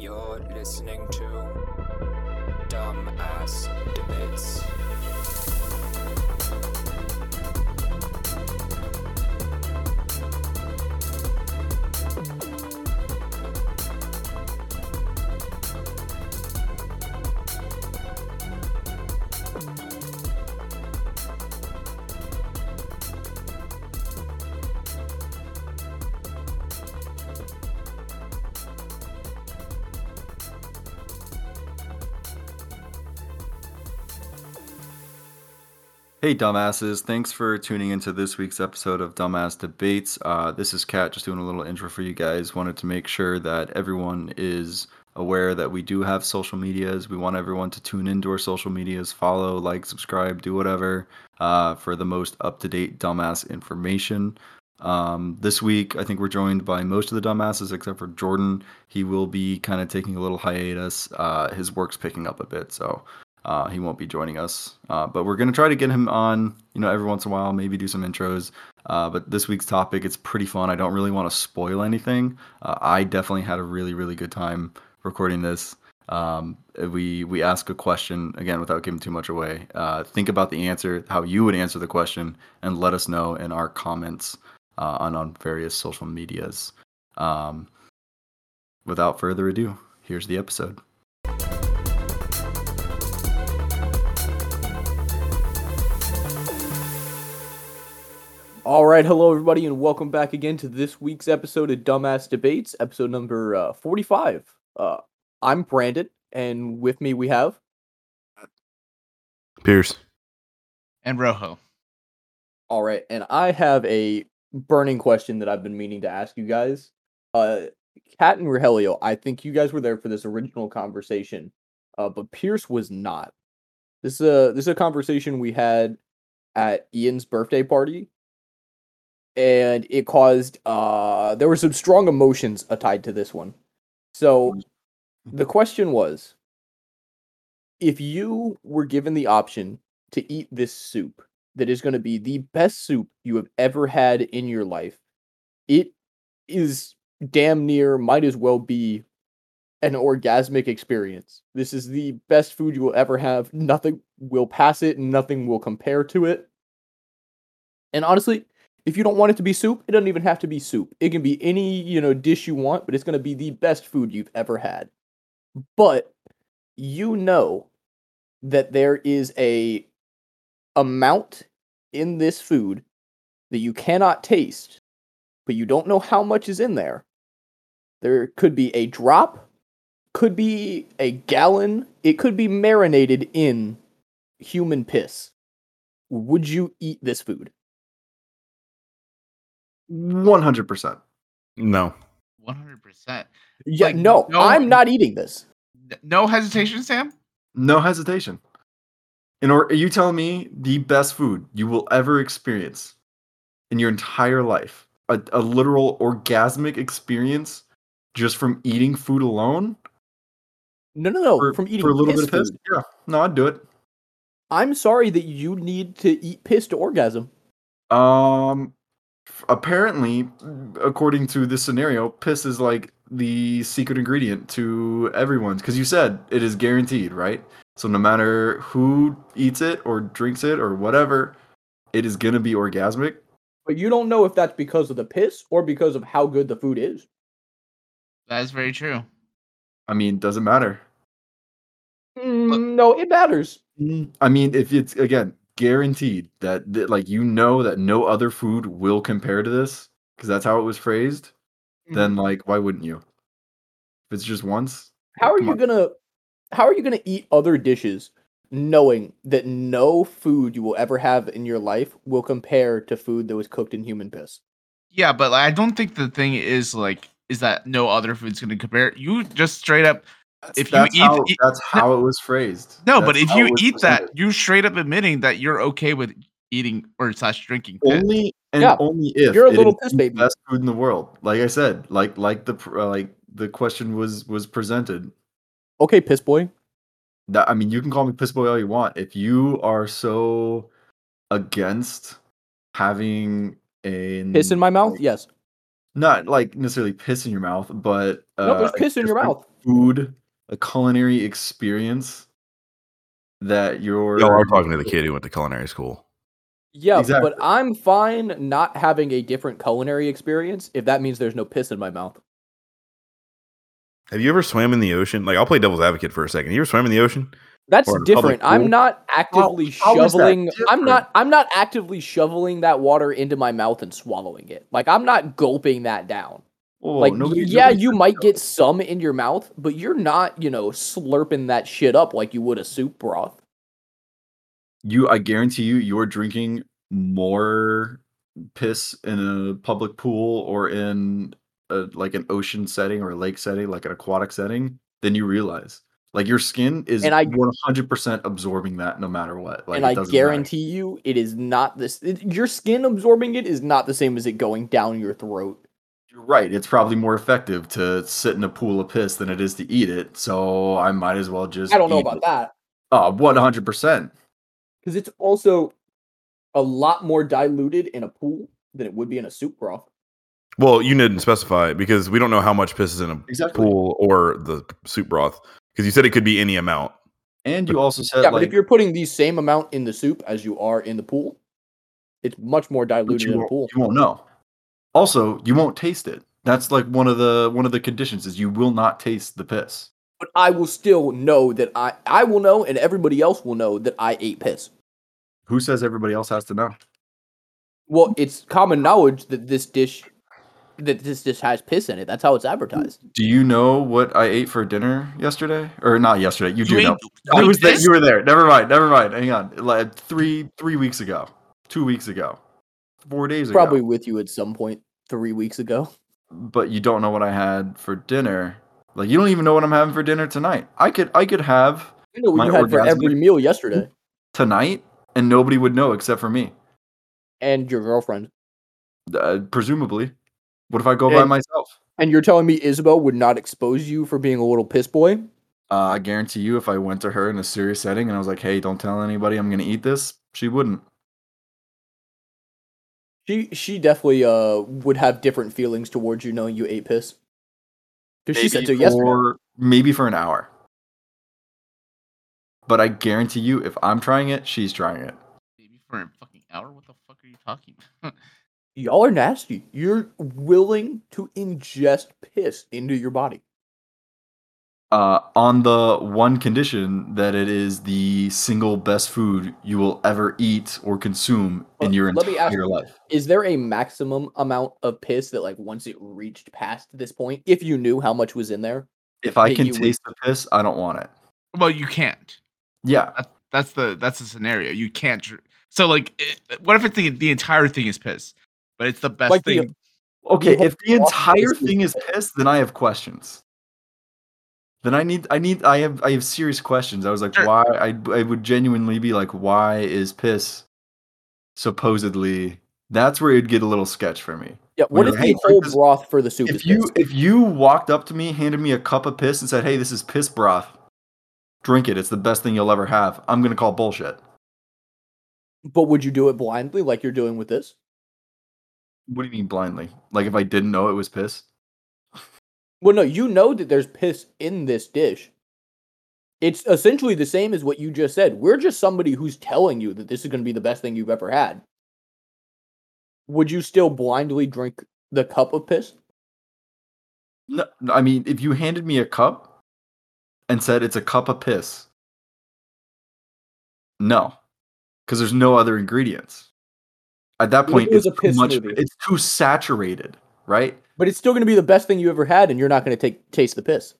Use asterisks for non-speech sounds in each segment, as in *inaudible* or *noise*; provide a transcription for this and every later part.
You're listening to Dumbass Debates. Hey, dumbasses. Thanks for tuning into this week's episode of Dumbass Debates. Uh, this is Kat, just doing a little intro for you guys. Wanted to make sure that everyone is aware that we do have social medias. We want everyone to tune into our social medias, follow, like, subscribe, do whatever uh, for the most up to date dumbass information. Um, this week, I think we're joined by most of the dumbasses except for Jordan. He will be kind of taking a little hiatus. Uh, his work's picking up a bit, so uh, he won't be joining us, uh, but we're gonna try to get him on. You know, every once in a while, maybe do some intros. Uh, but this week's topic, it's pretty fun. I don't really want to spoil anything. Uh, I definitely had a really, really good time recording this. Um, we we ask a question again without giving too much away. Uh, think about the answer, how you would answer the question, and let us know in our comments uh, on on various social medias. Um, without further ado, here's the episode. All right, hello everybody, and welcome back again to this week's episode of Dumbass Debates, episode number uh, forty-five. Uh, I'm Brandon, and with me we have. Pierce. and Rojo. All right, and I have a burning question that I've been meaning to ask you guys. Uh, Kat and Rogelio, I think you guys were there for this original conversation, uh, but Pierce was not. This is a this is a conversation we had at Ian's birthday party, and it caused uh there were some strong emotions tied to this one. So the question was if you were given the option to eat this soup that is going to be the best soup you have ever had in your life, it is damn near might as well be an orgasmic experience. This is the best food you will ever have. Nothing will pass it, nothing will compare to it. And honestly, if you don't want it to be soup, it doesn't even have to be soup. It can be any, you know, dish you want, but it's going to be the best food you've ever had. But you know that there is a amount in this food that you cannot taste, but you don't know how much is in there. There could be a drop, could be a gallon, it could be marinated in human piss. Would you eat this food? One hundred percent. No. One hundred percent. Yeah, Like, no, no- I'm not eating this. No hesitation, Sam. No hesitation. In or are you telling me the best food you will ever experience in your entire life, a, a literal orgasmic experience just from eating food alone No, no, no. for, from eating for a little piss bit of piss? food. Yeah, no, I'd do it. I'm sorry that you need to eat piss to orgasm. Um, f- apparently, according to this scenario, piss is like the secret ingredient to everyone's because you said it is guaranteed, right? So no matter who eats it or drinks it or whatever, it is gonna be orgasmic. But you don't know if that's because of the piss or because of how good the food is. That is very true. I mean, doesn't matter. Mm, no, it matters. I mean, if it's again guaranteed that, that like you know that no other food will compare to this because that's how it was phrased, then mm-hmm. like why wouldn't you? If it's just once, How are you on. gonna how are you gonna eat other dishes knowing that no food you will ever have in your life will compare to food that was cooked in human piss? Yeah, but like, I don't think the thing is like is that no other food's going to compare. You just straight up That's, If you that's eat- how, eat- that's how it was phrased. no. but if you it was eat that, you straight up admitting that you're okay with eating or slash drinking. piss. only and Yeah, only if you're a little piss baby. best food in the world. Like I said, like like the uh, like the question was was presented. Okay, piss boy. That I mean, you can call me piss boy all you want. If you are so against having a Piss in my mouth? Yes. not like necessarily piss in your mouth, but uh, no, there's piss in your mouth. Food, a culinary experience that you're. Y'all are talking to the kid who went to culinary school. Yeah, Exactly. but I'm fine not having a different culinary experience if that means there's no piss in my mouth. Have you ever swam in the ocean? Like, I'll play devil's advocate for a second. You ever swam in the ocean? That's Or in a public different. I'm not actively how is that shoveling. I'm not. I'm not actively shoveling that water into my mouth and swallowing it. Like I'm not gulping that down. Like nobody- yeah, nobody you might get some in your mouth, but you're not, you know, slurping that shit up like you would a soup broth. You, I guarantee you, you're drinking more piss in a public pool or in a, like an ocean setting or a lake setting, like an aquatic setting, than you realize. Like your skin is And I- 100% absorbing that no matter what. Like and it I doesn't matter. guarantee you, it is not this. It, your skin absorbing it is not the same as it going down your throat. You're right. It's probably more effective to sit in a pool of piss than it is to eat it. So I might as well just. I don't know about it. that Oh, 100%. because it's also a lot more diluted in a pool than it would be in a soup broth. Well, you didn't specify because we don't know how much piss is in a Exactly. pool or the soup broth because you said it could be any amount. And you also said, yeah, like, but if you're putting the same amount in the soup as you are in the pool, it's much more diluted in the pool. you won't know. Also, you won't taste it. That's like one of the one of the conditions is you will not taste the piss. But I will still know that I I will know, and everybody else will know that I ate piss. Who says everybody else has to know? Well, it's common knowledge that this dish that this dish has piss in it. That's how it's advertised. Do you know what I ate for dinner yesterday? Or not yesterday? You, do ate- know. I was there. You were there. Never mind. Never mind. Hang on. Like three three weeks ago, two weeks ago, four days ago. Probably with you at some point three weeks ago. but you don't know what I had for dinner. Like you don't even know what I'm having for dinner tonight. I could I could have I know what you had for every meal yesterday, tonight and nobody would know except for me. and your girlfriend. Uh, presumably. What if I go by myself? And you're telling me Isabel would not expose you for being a little piss boy? Uh, I guarantee you, if I went to her in a serious setting and I was like, "Hey, don't tell anybody I'm gonna eat this," she wouldn't. She she definitely uh would have different feelings towards you knowing you ate piss. Because she said so Maybe yesterday. for maybe for an hour. But I guarantee you, if I'm trying it, she's trying it. Maybe for a fucking hour. What the fuck are you talking about? *laughs* Y'all are nasty. You're willing to ingest piss into your body. Uh, on the one condition that it is the single best food you will ever eat or consume in your let me ask entire you, life. Is there a maximum amount of piss that like once it reached past this point, if you knew how much was in there? If I can you would- taste the piss, I don't want it. well, you can't. Yeah, That's the that's the scenario. You can't. So like, it, what if it's the the entire thing is piss, but it's the best Like the- thing. Okay, if the entire thing is piss. piss, then I have questions. Then I need, I need, I have, I have serious questions. I was like, Sure. why? I, I would genuinely be like, why is piss supposedly? That's where it'd get a little sketch for me. Yeah. What When if you're, the whole drink broth for the soup is If you, piss? if you walked up to me, handed me a cup of piss, and said, "Hey, this is piss broth. Drink it. It's the best thing you'll ever have." I'm gonna call bullshit. But would you do it blindly like you're doing with this? What do you mean blindly? Like if I didn't know it was piss? Well, no, you know that there's piss in this dish. It's essentially the same as what you just said. We're just somebody who's telling you that this is going to be the best thing you've ever had. Would you still blindly drink the cup of piss? No, I mean, if you handed me a cup and said it's a cup of piss, no, because there's no other ingredients. At that point, it it's a too piss much. It's too saturated, right? But it's still going to be the best thing you ever had, and you're not going to take taste the piss.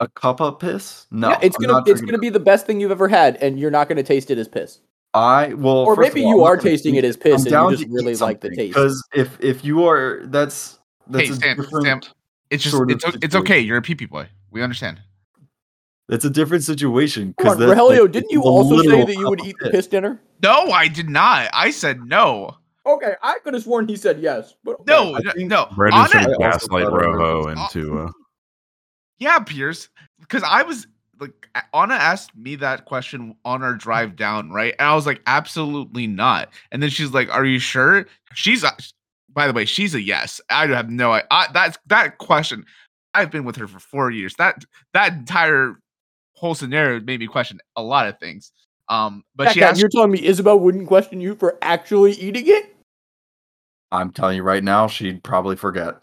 A cup of piss? No, yeah, it's I'm gonna it's gonna be the best thing you've ever had, and you're not going to taste it as piss. I well, Or maybe all, you I'm are tasting eat it as piss, I'm and you just really like the taste. Because if if you are, that's that's Hey, a Sam, different. Sam, It's just sort of it's o- it's okay. You're a pee pee boy. We understand. That's a different situation. Because on, Rogelio, like, didn't you also say that you would of eat the piss dinner? No, I did not. I said no. Okay, I could have sworn he said yes, but okay. No, no, think no. Brandon's Anna- trying to I also gaslight thought Rojo into. Uh, Yeah, Pierce. Because I was like, Anna asked me that question on our drive down, right? And I was like, absolutely not. And then she's like, "Are you sure?" She's uh, by the way, she's a yes. I have no I, I that's that question. I've been with her for four years. That that entire whole scenario made me question a lot of things. Um, but Kat she Kat, asked, you're telling me Isabel wouldn't question you for actually eating it? I'm telling you right now, she'd probably forget.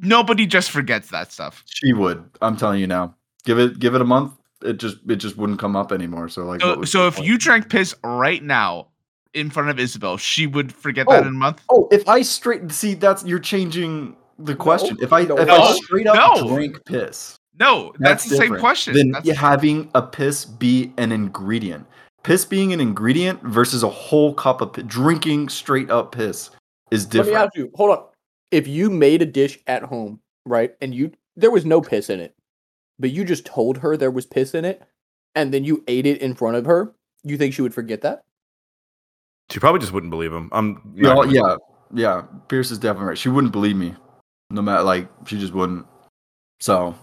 nobody just forgets that stuff. She would. I'm telling you now. Give it give it a month. It just it just wouldn't come up anymore. So like, So, so if point? you drank piss right now in front of Isabel, she would forget that Oh. in a month. oh, if I straight see that's you're changing the question. if I no, if no, I straight up no. drink piss, No, that's, the same question. Then That's- having a piss be an ingredient. Piss being an ingredient versus a whole cup of pi- drinking straight up piss is different. Let me different. ask you. Hold on. If you made a dish at home, right, and you there was no piss in it, but you just told her there was piss in it, and then you ate it in front of her, you think she would forget that? She probably just wouldn't believe him. I'm Yeah, gonna- yeah, yeah. Pierce is definitely right. She wouldn't believe me, no matter like she just wouldn't. So,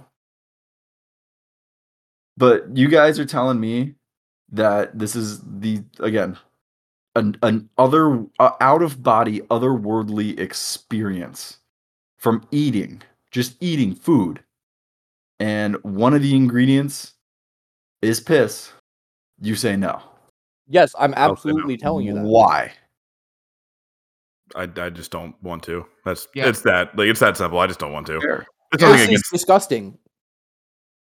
but you guys are telling me that this is the again an an other uh, out of body otherworldly experience from eating, just eating food, and one of the ingredients is piss. You say no. Yes, I'm I'll no. absolutely telling you that. Why? I, I just don't want to. That's Yeah. it's that like it's that simple. I just don't want to. Fair. It's This against disgusting.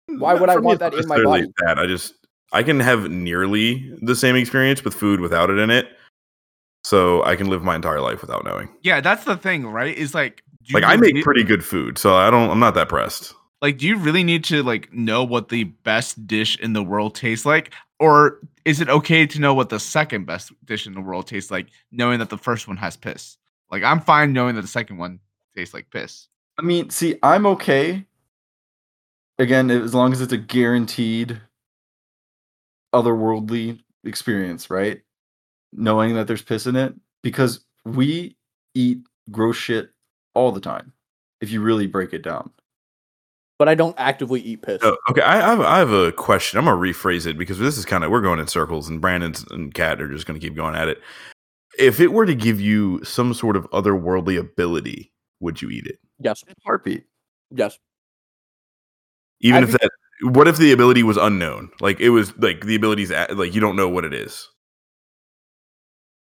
Why would I want that in my body? That I just I can have nearly the same experience with food without it in it, so I can live my entire life without knowing. yeah, that's the thing, right? Is like, do you Like I make really- pretty good food, so I don't. I'm not that pressed. like do you really need to like know what the best dish in the world tastes like or is it okay to know what the second best dish in the world tastes like knowing that the first one has piss like i'm fine knowing that the second one tastes like piss I mean, see, I'm okay. Again, as long as it's a guaranteed otherworldly experience, right? Knowing that there's piss in it, because we eat gross shit all the time. If you really break it down, But I don't actively eat piss. Oh, okay, I, I, have, I have a question. I'm gonna rephrase it because this is kind of we're going in circles, and Brandon and Kat are just gonna keep going at it. If it were to give you some sort of otherworldly ability, would you eat it? Yes. heartbeat. Yes. Even I'd if that, what if the ability was unknown? Like it was like the ability's a- like you don't know what it is.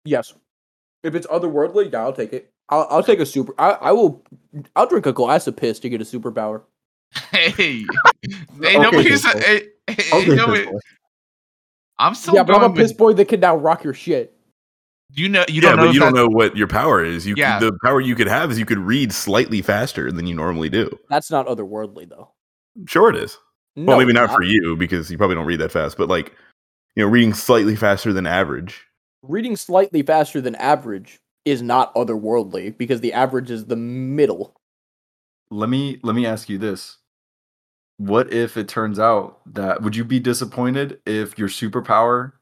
Yes. If it's otherworldly, yeah, I'll take it. I'll, I'll take a super. I, I will. I'll drink a glass of piss to get a superpower. hey *laughs* hey Okay, nobody's hey, hey, nobody- Piss i'm still yeah, but I'm a piss with, boy that can now rock your shit. you know you yeah, don't know but you don't know what your power is. You Yeah. the power you could have is you could read slightly faster than you normally do. That's not otherworldly though. Sure, it is. No, well, maybe it's not, for you because you probably don't read that fast, but like you know, reading slightly faster than average. Reading slightly faster than average is not otherworldly because the average is the middle. Let me let me ask you this: What if it turns out that would you be disappointed if your superpower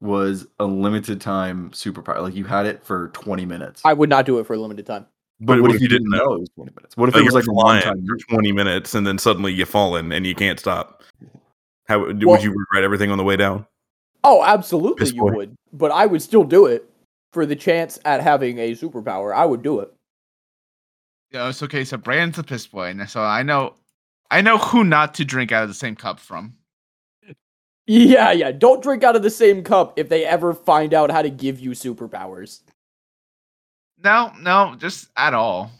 was a limited time superpower? Like you had it for 20 minutes. I would not do it for a limited time. But what, if you didn't know it was 20 minutes? What if Like it was you're like a one flying You're 20 minutes and then suddenly you fallen and you can't stop. How would Well- would you regret everything on the way down? Oh, absolutely, you would. But I would still do it for the chance at having a superpower. I would do it. Yeah, it's okay. So Brandon's a piss boy, and so I know, I know who not to drink out of the same cup from. Yeah, yeah. Don't drink out of the same cup if they ever find out how to give you superpowers. No, no, just at all.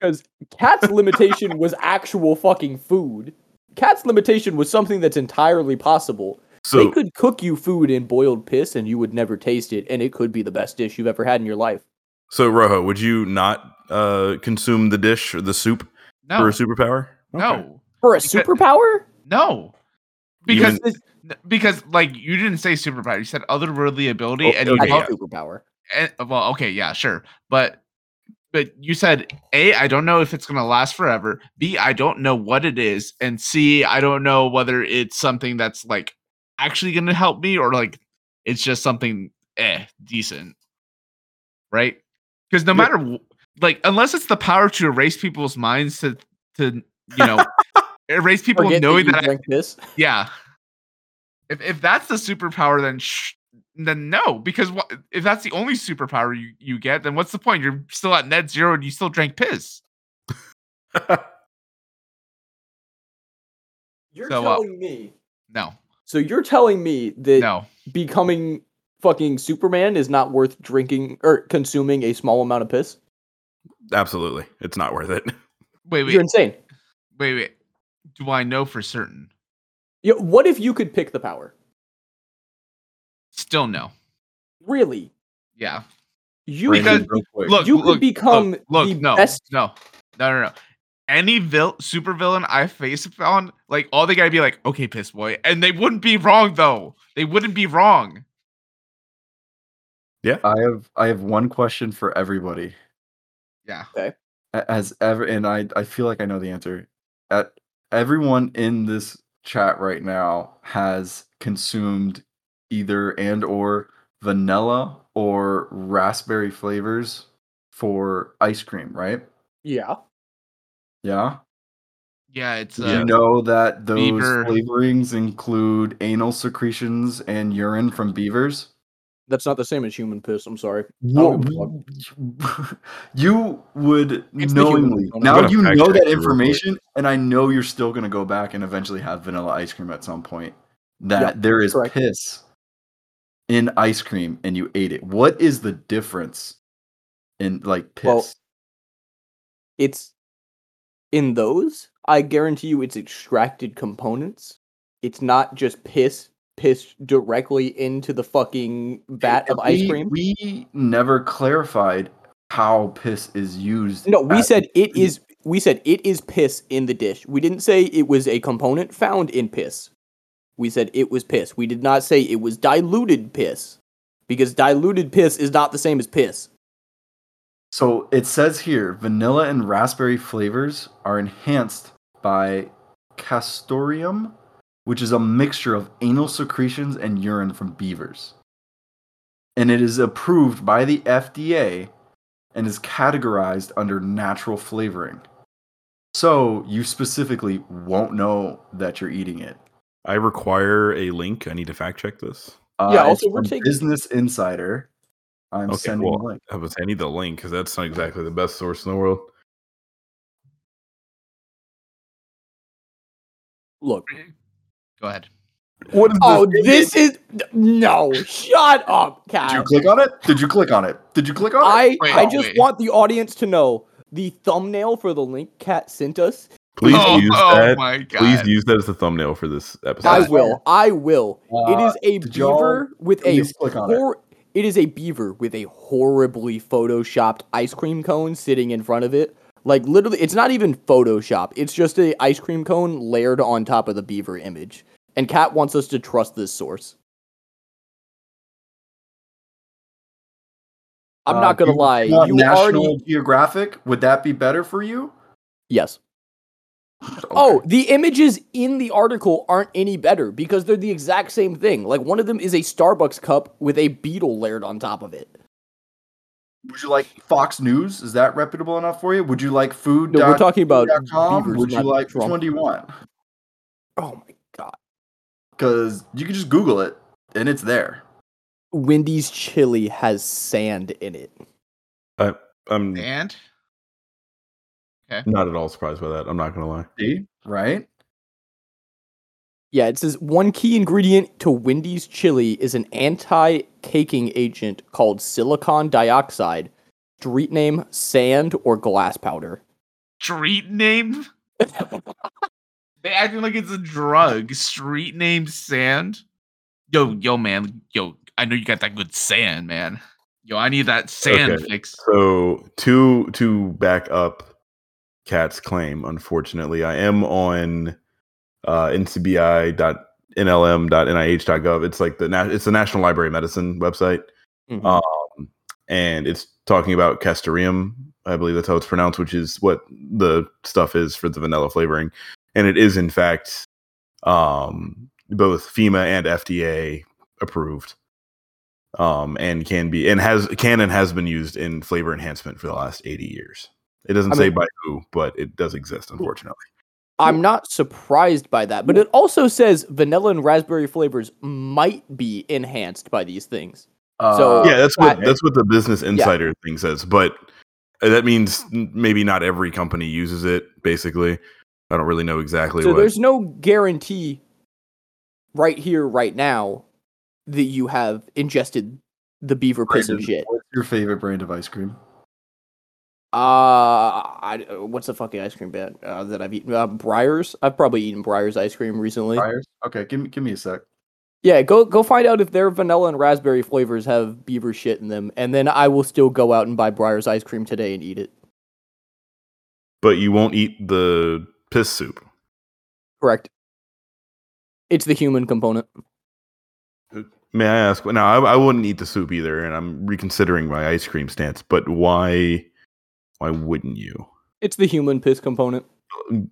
Because Kat's limitation was actual fucking food. Kat's limitation was something that's entirely possible. So they could cook you food in boiled piss and you would never taste it, and it could be the best dish you've ever had in your life. so Rojo, would you not uh consume the dish or the soup No, for a superpower? Okay. no, For a Because- superpower? no. Because Even- because like you didn't say superpower, you said otherworldly ability, Oh, and you okay, That's called- a superpower. And, well, okay, yeah, sure, but but you said a, I don't know if it's gonna last forever. B, I don't know what it is, and C, I don't know whether it's something that's like actually gonna help me or like it's just something eh decent, right? Because no Yeah. matter like unless it's the power to erase people's minds to to you know *laughs* erase people Forget knowing that that, I, piss. yeah. If if that's the superpower, then sh- then no, because what if that's the only superpower you, you get, then what's the point? You're still at net zero and you still drank piss. *laughs* You're So, uh, telling me. No, So you're telling me that no. becoming fucking Superman is not worth drinking or consuming a small amount of piss? Absolutely, it's not worth it. *laughs* Wait, wait, You're insane. wait, wait. Do I know for certain? Yeah, what if you could pick the power? Still no. Really? Yeah. You Brandon, could, real. Look, you could look, become look, look, the no, best no, no, no, no. Any vil- super villain I face on, like all they gotta be like, okay, piss boy, and they wouldn't be wrong though. They wouldn't be wrong. Yeah, I have I have one question for everybody. Yeah. A- As ever, and I I feel like I know the answer. At everyone in this chat right now has consumed either and or vanilla or raspberry flavors for ice cream, right? Yeah. Yeah. Yeah, it's Did uh, you know that those beaver- flavorings include anal secretions and urine from beavers? That's not the same as human piss. I'm sorry. Wha- *laughs* you would It's knowingly now you know that you real information and i know you're still going to go back and eventually have vanilla ice cream at some point that Yeah, there is correct. piss in ice cream and you ate it what is the difference in like piss Well, It's in those, I guarantee you it's extracted components. It's not just piss piss directly into the fucking vat of ice cream. we never clarified how piss is used No, we said it is we said it is piss in the dish. We didn't say it was a component found in piss. We said it was piss. We did not say it was diluted piss. Because diluted piss is not the same as piss. So it says here vanilla and raspberry flavors are enhanced by castoreum, which is a mixture of anal secretions and urine from beavers. And it is approved by the FDA and is categorized under natural flavoring. So you specifically won't know that you're eating it. I require a link. I need to fact check this. Uh, Yeah, also, we're taking- Business Insider. I'm Okay, sending well, the link. I was I need the link because that's not exactly the best source in the world. Look. go ahead. What is Oh, this is no. Shut up, Kat. Did you click on it? Did you click on it? Did you click on it? I Wait, I oh, just wait. want the audience to know the thumbnail for the link Kat sent us. Please oh, use oh that. my god. Please use that as the thumbnail for this episode. I will. I will. it Uh, is a beaver with a Please click on it. it is a beaver with a horribly photoshopped ice cream cone sitting in front of it. Like literally, it's not even Photoshop. It's just a ice cream cone layered on top of the beaver image. And Kat wants us to trust this source. I'm Uh, not gonna lie. You National already Geographic? Would that be better for you? yes. Oh, okay. Oh, the images in the article aren't any better because they're the exact same thing. Like one of them is a Starbucks cup with a beetle layered on top of it. would you like Fox News? Is that reputable enough for you? Would you like food? No, we're talking about com? beavers, Would you not like which Trump. one do you want? Oh my god. Because you can just Google it and it's there. Wendy's chili has sand in it. I'm and not at all surprised by that. I'm not gonna lie. See, right? Yeah, it says one key ingredient to Wendy's chili is an anti-caking agent called silicon dioxide. Street name sand or glass powder. street name? *laughs* they acting like it's a drug. Street name sand. Yo, yo, man. Yo, I know you got that good sand, man. Yo, I need that sand Okay. fix. So to to back up Kat's claim, unfortunately, I am on uh, ncbi.nlm.nih.gov. It's like the na- it's the National Library of Medicine website, Mhm. um, and it's talking about castoreum. I believe that's how it's pronounced, which is what the stuff is for the vanilla flavoring, and it is in fact um, both FEMA and FDA approved um, and can be and has can and has been used in flavor enhancement for the last 80 years. It doesn't I say mean- by who, but it does exist, unfortunately. I'm not surprised by that, but it also says vanilla and raspberry flavors might be enhanced by these things. So- Uh, yeah, that's what I- that's what the Business Insider thing says. But uh, that means maybe not every company uses it. Basically, I don't really know exactly So what. there's no guarantee right here, right now, that you have ingested the beaver piss and shit. What's your favorite brand of ice cream? Uh, I, what's the fucking ice cream band uh, that I've eaten? Uh, Breyers. I've probably eaten Breyers ice cream recently. Friars? Okay, give me give me a sec. Yeah, go go find out if their vanilla and raspberry flavors have beaver shit in them, and then I will still go out and buy Briars ice cream today and eat it. but you won't eat the piss soup. Correct. It's the human component. May I ask? Now, I, I wouldn't eat the soup either, and I'm reconsidering my ice cream stance. But why? Why wouldn't you? It's the human piss component.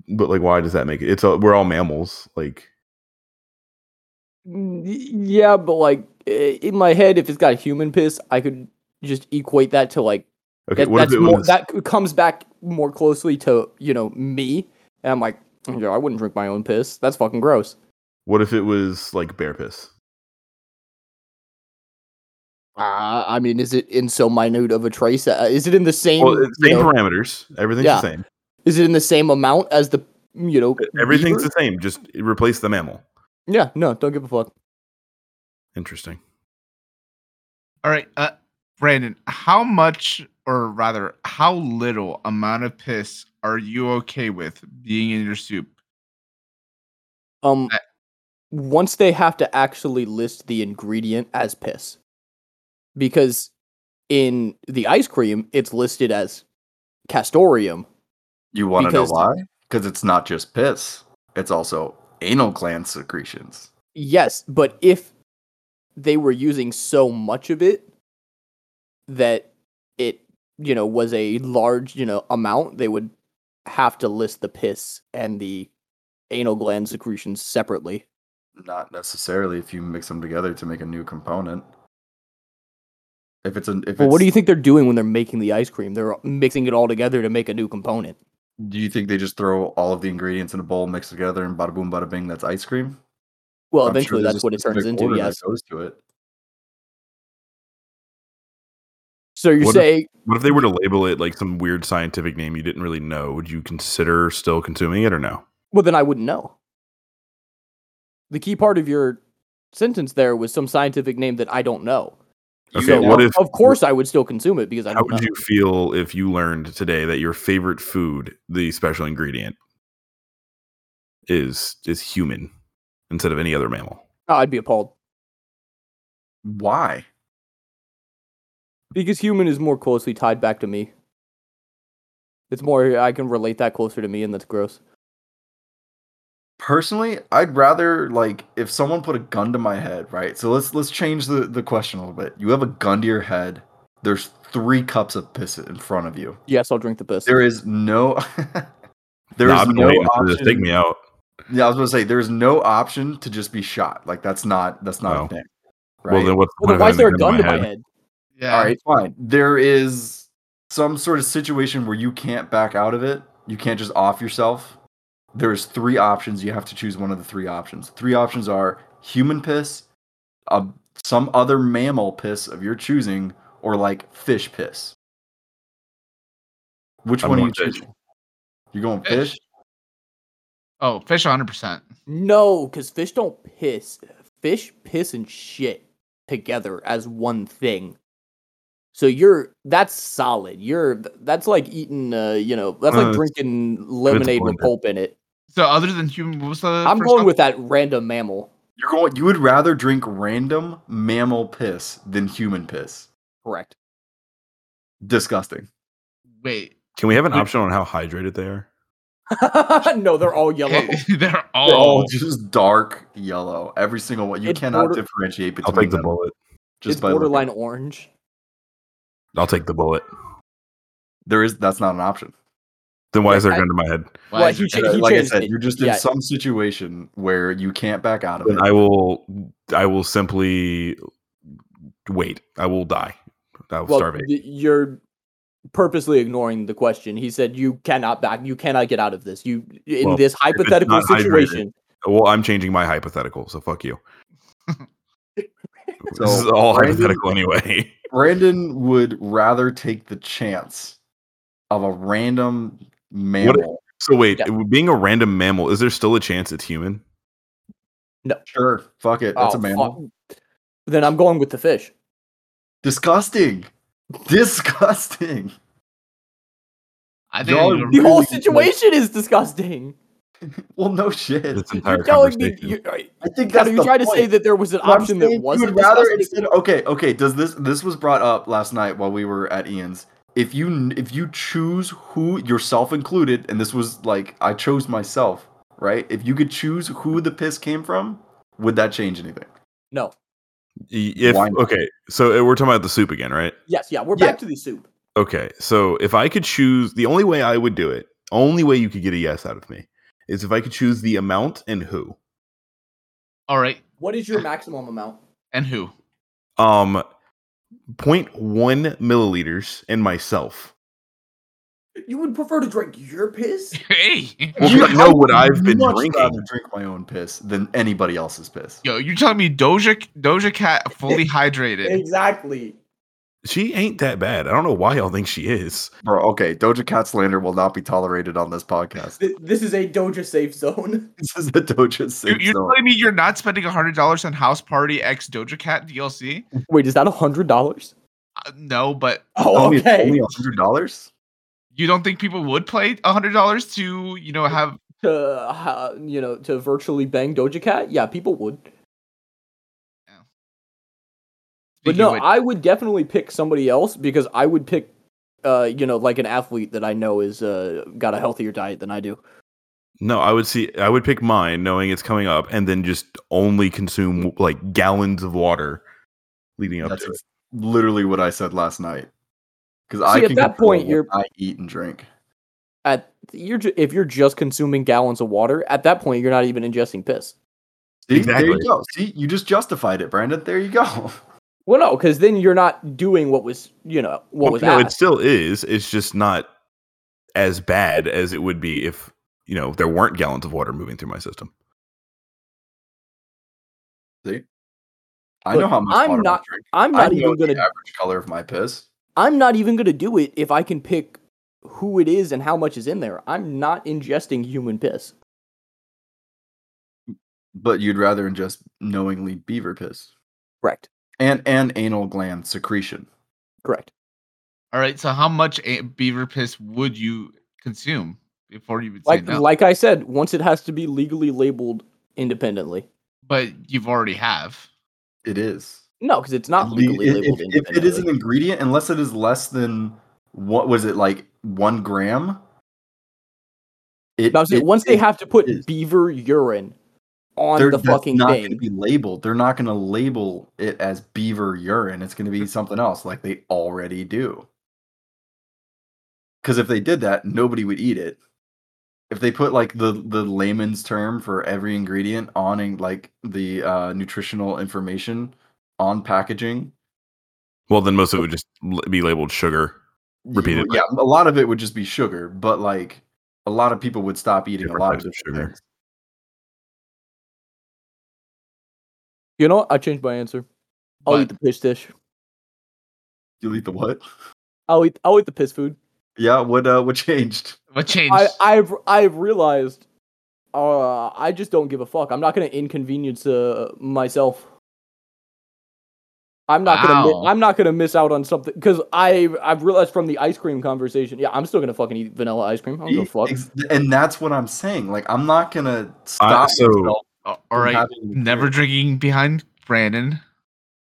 But like, why does that make it? It's a, we're all mammals. Like, Mm, Yeah, but like in my head, if it's got human piss, I could just equate that to like okay, that, that's more was? that comes back more closely to you know me, and I'm like, "Mm, yeah, I wouldn't drink my own piss. That's fucking gross. what if it was like bear piss? Uh, I mean, is it in so minute of a trace? Uh, is it in the same? Well, it's you same know, parameters. Everything's Yeah. the same. is it in the same amount as the you know? Everything's beaver? the same. Just replace the mammal. Yeah, no, don't give a fuck. Interesting. All right, uh, Brandon, how much, or rather, how little amount of piss are you okay with being in your soup? Um, Uh, once they have to actually list the ingredient as piss, because in the ice cream it's listed as castoreum. You want to know why? Because it's not just piss; it's also anal gland secretions. Yes, but if they were using so much of it that it, you know, was a large, you know, amount, they would have to list the piss and the anal gland secretions separately. Not necessarily if you mix them together to make a new component. If it's an if Well, it's, what do you think they're doing when they're making the ice cream? They're mixing it all together to make a new component. do you think they just throw all of the ingredients in a bowl, mix together, and bada boom, bada bing? That's ice cream. Well, I'm eventually there's that's what it turns into, order that yes. goes to it. So you're What if- saying What if they were to label it like some weird scientific name you didn't really know? Would you consider still consuming it or no? Well, then I wouldn't know. The key part of your sentence there was some scientific name that I don't know. Okay, so what of, if- of course I would still consume it because I How don't know. would you feel if you learned today that your favorite food, the special ingredient, is is human instead of any other mammal? Oh, I'd be appalled Why? because human is more closely tied back to me. It's more I can relate that closer to me, and that's gross. Personally, I'd rather like if someone put a gun to my head, right? So let's let's change the the question a little bit. You have a gun to your head. There's three cups of piss in front of you. Yes, I'll drink the piss. There is no. *laughs* There Nah, is I've no waiting for this option. to take me out. Yeah, I was gonna say there's no option to just be shot. Like that's not that's not No. a thing. Right. Well, then what's the well, then point of why is there a the gun to my head? Yeah. All right, fine. There is some sort of situation where you can't back out of it. You can't just off yourself. There's three options. You have to choose one of the three options. Three options are human piss, uh, some other mammal piss of your choosing, or like fish piss. Which I'm one are you going fish. choosing? You're going Fish. fish? Oh, fish 100%. No, because fish don't piss. Fish piss and shit together as one thing. So you're that's solid. You're that's like eating uh you know that's Uh, like drinking lemonade with pulp in it. So other than human, what was the I'm first going one? with that random mammal. You're going. You would rather drink random mammal piss than human piss. Correct. Disgusting. Wait. Can we have an Wait. option on how hydrated they are? *laughs* no, they're all yellow. *laughs* They're all. They're all just dark yellow. Every single one. You It's cannot border- differentiate I'll between take the bullet. Just it's by looking. borderline orange. I'll take the bullet. There is. That's not an option. Then why is there a I- gun to my head? Well, is he he like I said, it. you're just in Yeah. some situation where you can't back out of Then it. I will. I will simply wait. I will die. I will Well, starve. you're purposely ignoring the question. He said you cannot back you cannot get out of this. You in Well, this hypothetical not hydrated. situation. Well, I'm changing my hypothetical, so fuck you. *laughs* So this is all Brandon- hypothetical anyway. Brandon would rather take the chance of a random mammal. So wait, Yeah. being a random mammal, is there still a chance it's human? No. Sure, fuck it. That's Oh, a mammal. fuck. Then I'm going with the fish. Disgusting. *laughs* Disgusting. I think Y'all you're- The whole Really? situation is disgusting. *laughs* Well, no shit. This entire You're telling me conversation. you I think Kat, that's are you the trying to say that there was an option that you wasn't would rather disgusting? instead okay, okay. Does this this was brought up last night while we were at Ian's? If you if you choose who yourself included, and this was like I chose myself, right? If you could choose who the piss came from, would that change anything? No. If okay, so uh, we're talking about the soup again, right? Yes, yeah, we're Yeah. back to the soup. Okay, so if I could choose, the only way I would do it, only way you could get a yes out of me, is if I could choose the amount and who. all right. What is your maximum amount? And who? Um, 0.1 milliliters and myself. You would prefer to drink your piss? *laughs* Hey, Well, You- I know what I've been much drinking. rather drink my own piss than anybody else's piss. yo, you telling me Doja Doja Cat fully *laughs* hydrated? exactly. She ain't that bad. I don't know why y'all think she is. Bro, okay, Doja Cat slander will not be tolerated on this podcast. Th- This is a Doja safe zone. *laughs* This is the Doja You, safe you're zone. telling me you're not spending hundred dollars on House Party X Doja Cat DLC? Wait, is that a hundred dollars? Uh, no, but Oh, Only, okay. only hundred dollars. you don't think people would play hundred dollars to you know have? to uh, you know to virtually bang Doja Cat? Yeah, people would. But no, of which- I would definitely pick somebody else because I would pick, uh, you know, like an athlete that I know is uh got a healthier diet than I do. No, I would see. I would pick mine, knowing it's coming up, and then just only consume like gallons of water leading up That's to it. literally what I said last night. Because I at can that point, you're- I eat and drink. At you're ju- if you're just consuming gallons of water, at that point you're not even ingesting piss. See, there Exactly. you go. See, you just justified it, Brandon. There you go. *laughs* Well, no, because then you're not doing what was you know what Well, was no, it still is. It's just not as bad as it would be if you know there weren't gallons of water moving through my system. See, I Look, know how much I'm water not- I drink. I'm I not know even gonna average color of my piss. I'm not even gonna do it if I can pick who it is and how much is in there. I'm not ingesting human piss. But you'd rather ingest knowingly beaver piss Correct. And and anal gland secretion. Correct. all right. So how much a- beaver piss would you consume before you would say Like no? like I said, once it has to be legally labeled independently. but you've already have. It is. No, because it's not legally if- labeled if, if it is an ingredient, unless it is less than what was it like one gram? It, But I'm saying, it- once they it- have to put beaver urine on they're- the fucking not thing, going to be labeled. They're not going to label it as beaver urine. It's going to be something else, like they already do. Because if they did that, nobody would eat it. If they put like the the layman's term for every ingredient on in, like the uh, nutritional information on packaging, Well, then most of it would just be labeled sugar. you- Repeatedly. yeah, a lot of it would just be sugar. But like a lot of people would stop eating Different a lot of of sugar. things. You know what? I changed my answer. I'll But- eat the piss dish. You eat the what? I'll eat. I'll eat the piss food. Yeah, what uh, what changed? What changed? I, I've I've realized. Uh, I just don't give a fuck. I'm not gonna inconvenience uh, myself. I'm not gonna. Wow. Mi- I'm not gonna miss out on something because I I've realized from the ice cream conversation. Yeah, I'm still gonna fucking eat vanilla ice cream. I don't give a fuck. And that's what I'm saying. Like, I'm not gonna stop so- myself A- all from right. having the Never drinking behind Brandon.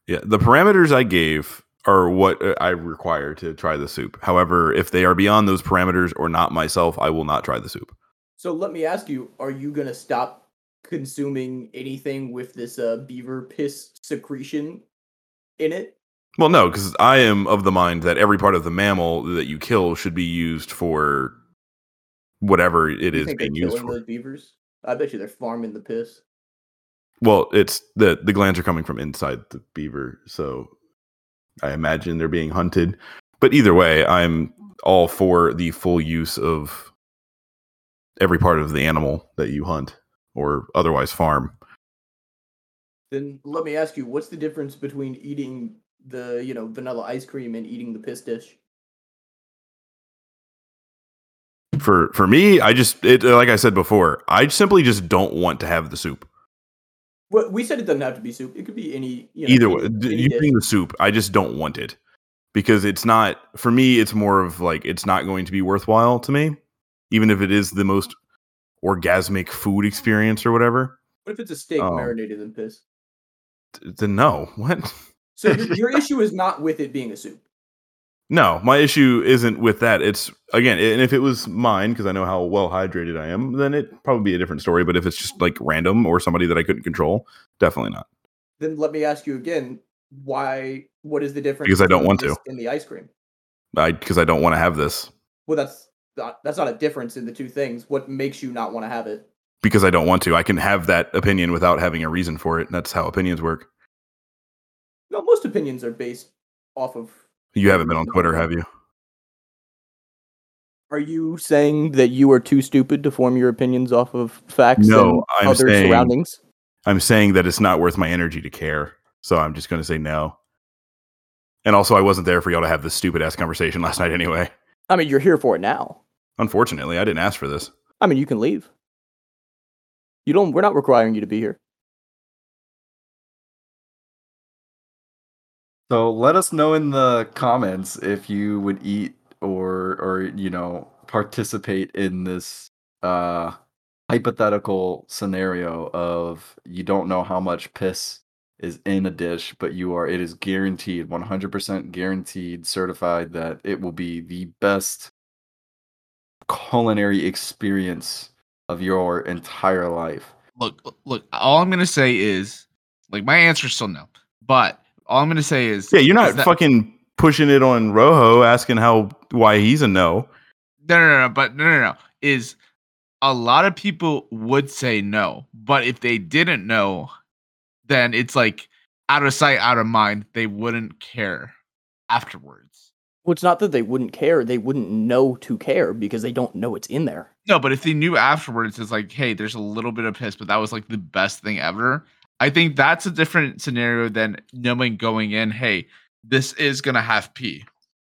Yeah, the parameters I gave are what uh, I require to try the soup. However, if they are beyond those parameters or not myself, I will not try the soup. So let me ask you: Are you gonna stop consuming anything with this uh, beaver piss secretion in it? Well, no, because I am of the mind that every part of the mammal that you kill should be used for whatever it you is think being used for. those beavers? I bet you they're farming the piss. Well, it's the the glands are coming from inside the beaver, so I imagine they're being hunted But either way, I'm all for the full use of every part of the animal that you hunt or otherwise farm. Then let me ask you, what's the difference between eating the you know vanilla ice cream and eating the piss dish? For for me, I just it like I said before, I simply just don't want to have the soup. Well, we said it doesn't have to be soup. It could be any you know, Either way, any you bring the soup. I just don't want it because it's not for me. It's more of like it's not going to be worthwhile to me, even if it is the most orgasmic food experience or whatever. What if it's a steak Oh. marinated in piss? Then no, *laughs* what? So your, *laughs* your issue is not with it being a soup. No, my issue isn't with that. It's again, and if it was mine, because I know how well hydrated I am, then it probably be a different story. But if it's just like random or somebody that I couldn't control, definitely not. Then let me ask you again, why? What is the difference? Because I don't want to. in the ice cream. I because I don't want to have this Well, that's not, that's not a difference in the two things. What makes you not want to have it? because I don't want to. I can have that opinion without having a reason for it. And That's how opinions work. No, most opinions are based off of. You haven't been on Twitter, have you? Are you saying that you are too stupid to form your opinions off of facts No, and I'm other saying- surroundings? I'm saying that it's not worth my energy to care. So I'm just going to say no. And also, I wasn't there for y'all to have this stupid ass conversation *laughs* last night anyway. I mean, you're here for it now. Unfortunately, I didn't ask for this. I mean, you can leave. You don't. We're not requiring you to be here. So let us know in the comments if you would eat or or you know participate in this uh hypothetical scenario of you don't know how much piss is in a dish but you are it is guaranteed 100% guaranteed certified that it will be the best culinary experience of your entire life. look, look. All I'm gonna say is, like, my answer is still no. But all I'm gonna say is, Yeah, you're not that- fucking pushing it on Rojo, asking how why he's a no. No, no, no, but no, no, no. Is a lot of people would say no, but if they didn't know, then it's like out of sight, out of mind. They wouldn't care afterwards. Well, it's not that they wouldn't care; they wouldn't know to care because they don't know it's in there. No, but if they knew afterwards, it's like, hey, there's a little bit of piss, but that was like the best thing ever. I think that's a different scenario than knowing going in, hey, this is gonna have pee.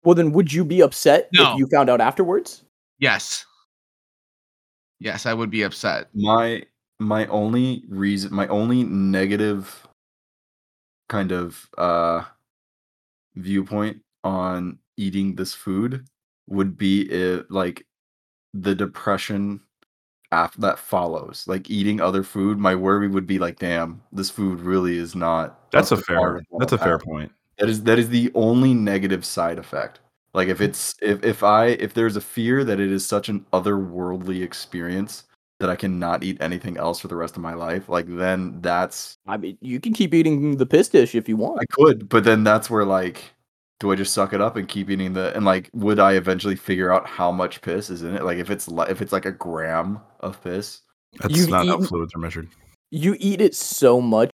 Well, then, would you be upset No. if you found out afterwards? Yes. Yes, I would be upset. my my only reason my only negative kind of uh viewpoint on eating this food would be if like the depression after that follows like eating other food my worry would be like damn this food really is not That's a up to par fair. That's a I'm fair having." point. That is that is the only negative side effect. Like if hmm. it's if if I if there's a fear that it is such an otherworldly experience that I cannot eat anything else for the rest of my life, like then that's I mean, you can keep eating the piss dish if you want. I could, but then that's where like do I just suck it up and keep eating the and like would I eventually figure out how much piss is in it? Like if it's li- if it's like a gram of piss, That's You've not how fluids are measured. You eat it so much.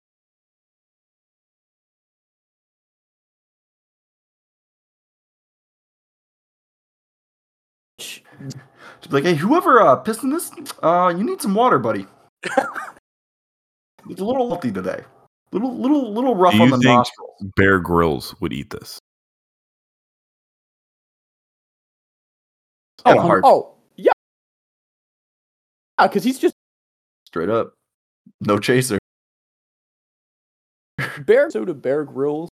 like, hey, whoever uh pissed in this, uh, you need some water, buddy. *laughs* it's a little salty today. Little little little rough Do on you the think- nostrils. Bear Grylls would eat this. Oh, Oh, hard. oh, yeah. Yeah, because he's just Straight up. No chaser. *laughs* Bear Soda Bear Grylls.